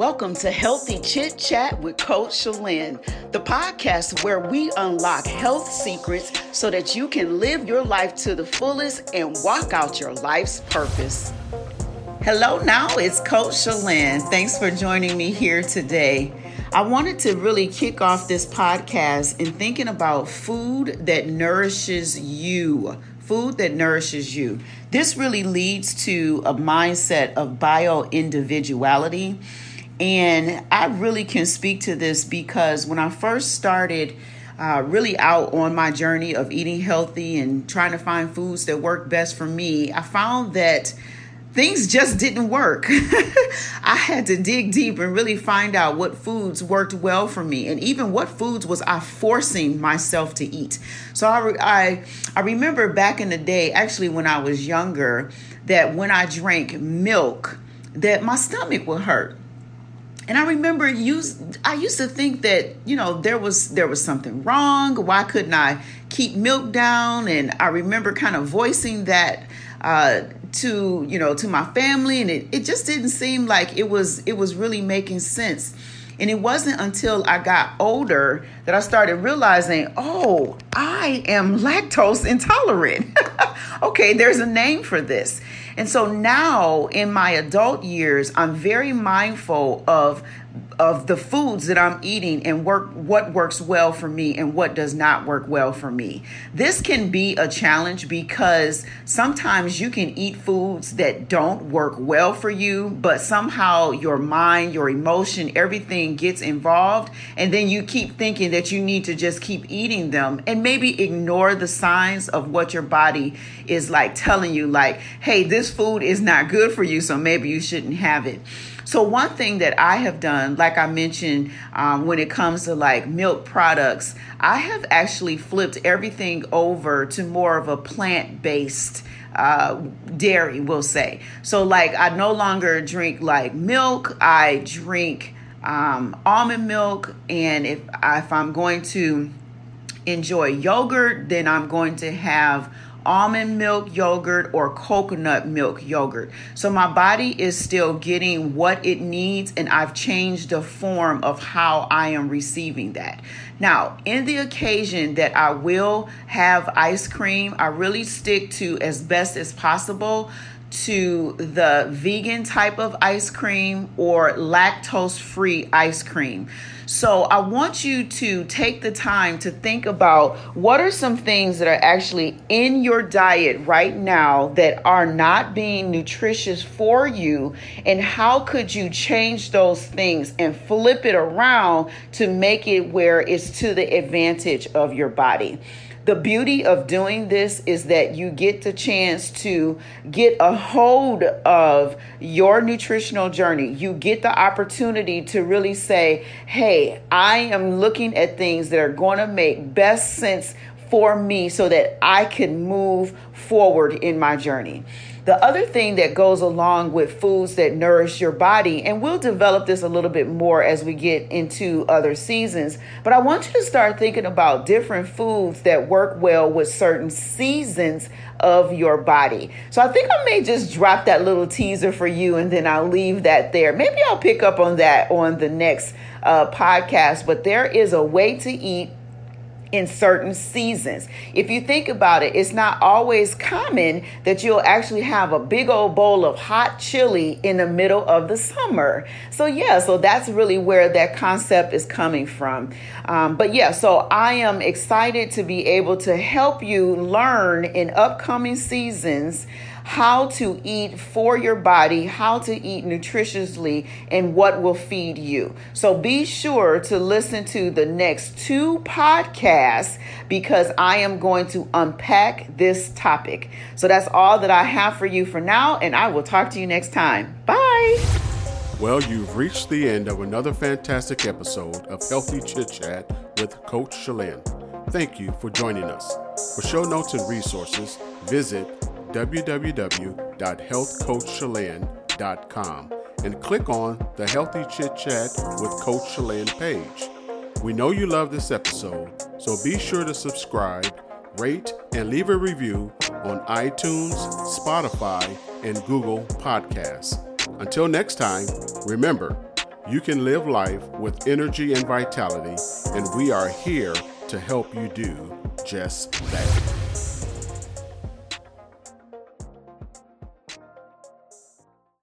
Welcome to Healthy Chit Chat with Coach Shalyn, the podcast where we unlock health secrets so that you can live your life to the fullest and walk out your life's purpose. Hello, now it's Coach Shalyn. Thanks for joining me here today. I wanted to really kick off this podcast in thinking about food that nourishes you food that nourishes you. This really leads to a mindset of bio individuality. And I really can speak to this because when I first started uh, really out on my journey of eating healthy and trying to find foods that work best for me, I found that things just didn't work. I had to dig deep and really find out what foods worked well for me, and even what foods was I forcing myself to eat. So I, I, I remember back in the day, actually when I was younger, that when I drank milk, that my stomach would hurt. And I remember use I used to think that, you know, there was there was something wrong. Why couldn't I keep milk down? And I remember kind of voicing that uh, to you know to my family and it, it just didn't seem like it was it was really making sense and it wasn't until i got older that i started realizing oh i am lactose intolerant. Okay there's a name for this. And so now in my adult years i'm very mindful of of the foods that I'm eating and work what works well for me and what does not work well for me. This can be a challenge because sometimes you can eat foods that don't work well for you, but somehow your mind, your emotion, everything gets involved and then you keep thinking that you need to just keep eating them and maybe ignore the signs of what your body is like telling you like, "Hey, this food is not good for you, so maybe you shouldn't have it." So, one thing that I have done, like I mentioned, um, when it comes to like milk products, I have actually flipped everything over to more of a plant based uh, dairy, we'll say. So, like, I no longer drink like milk, I drink um, almond milk, and if, if I'm going to enjoy yogurt, then I'm going to have almond milk yogurt or coconut milk yogurt. So my body is still getting what it needs, and I've changed the form of how I am receiving that. Now, in the occasion that I will have ice cream, I really stick to as best as possible to the vegan type of ice cream or lactose free ice cream. So I want you to take the time to think about what are some things that are actually in your diet right now that are not being nutritious for you, and how could you change those things and flip it around to make it where it's to the advantage of your body. The beauty of doing this is that you get the chance to get a hold of your nutritional journey. You get the opportunity to really say, hey, I am looking at things that are going to make best sense for me so that I can move forward in my journey. The other thing that goes along with foods that nourish your body, and we'll develop this a little bit more as we get into other seasons, but I want you to start thinking about different foods that work well with certain seasons of your body. So I think I may just drop that little teaser for you and then I'll leave that there. Maybe I'll pick up on that on the next uh, podcast, but there is a way to eat in certain seasons. If you think about it, it's not always common that you'll actually have a big old bowl of hot chili in the middle of the summer. So, yeah, so that's really where that concept is coming from. Um, but yeah, so I am excited to be able to help you learn in upcoming seasons how to eat for your body, how to eat nutritiously, and what will feed you. So be sure to listen to the next two podcasts because I am going to unpack this topic. So that's all that I have for you for now, and I will talk to you next time. Bye. Well, you've reached the end of another fantastic episode of Healthy Chit Chat with Coach Shalyn. Thank you for joining us. For show notes and resources, visit www.healthcoachshalyn.com and click on the Healthy Chit Chat with Coach Shalyn page. We know you love this episode, so be sure to subscribe, rate, and leave a review on iTunes, Spotify, and Google Podcasts. Until next time, remember, you can live life with energy and vitality, and we are here to help you do just that.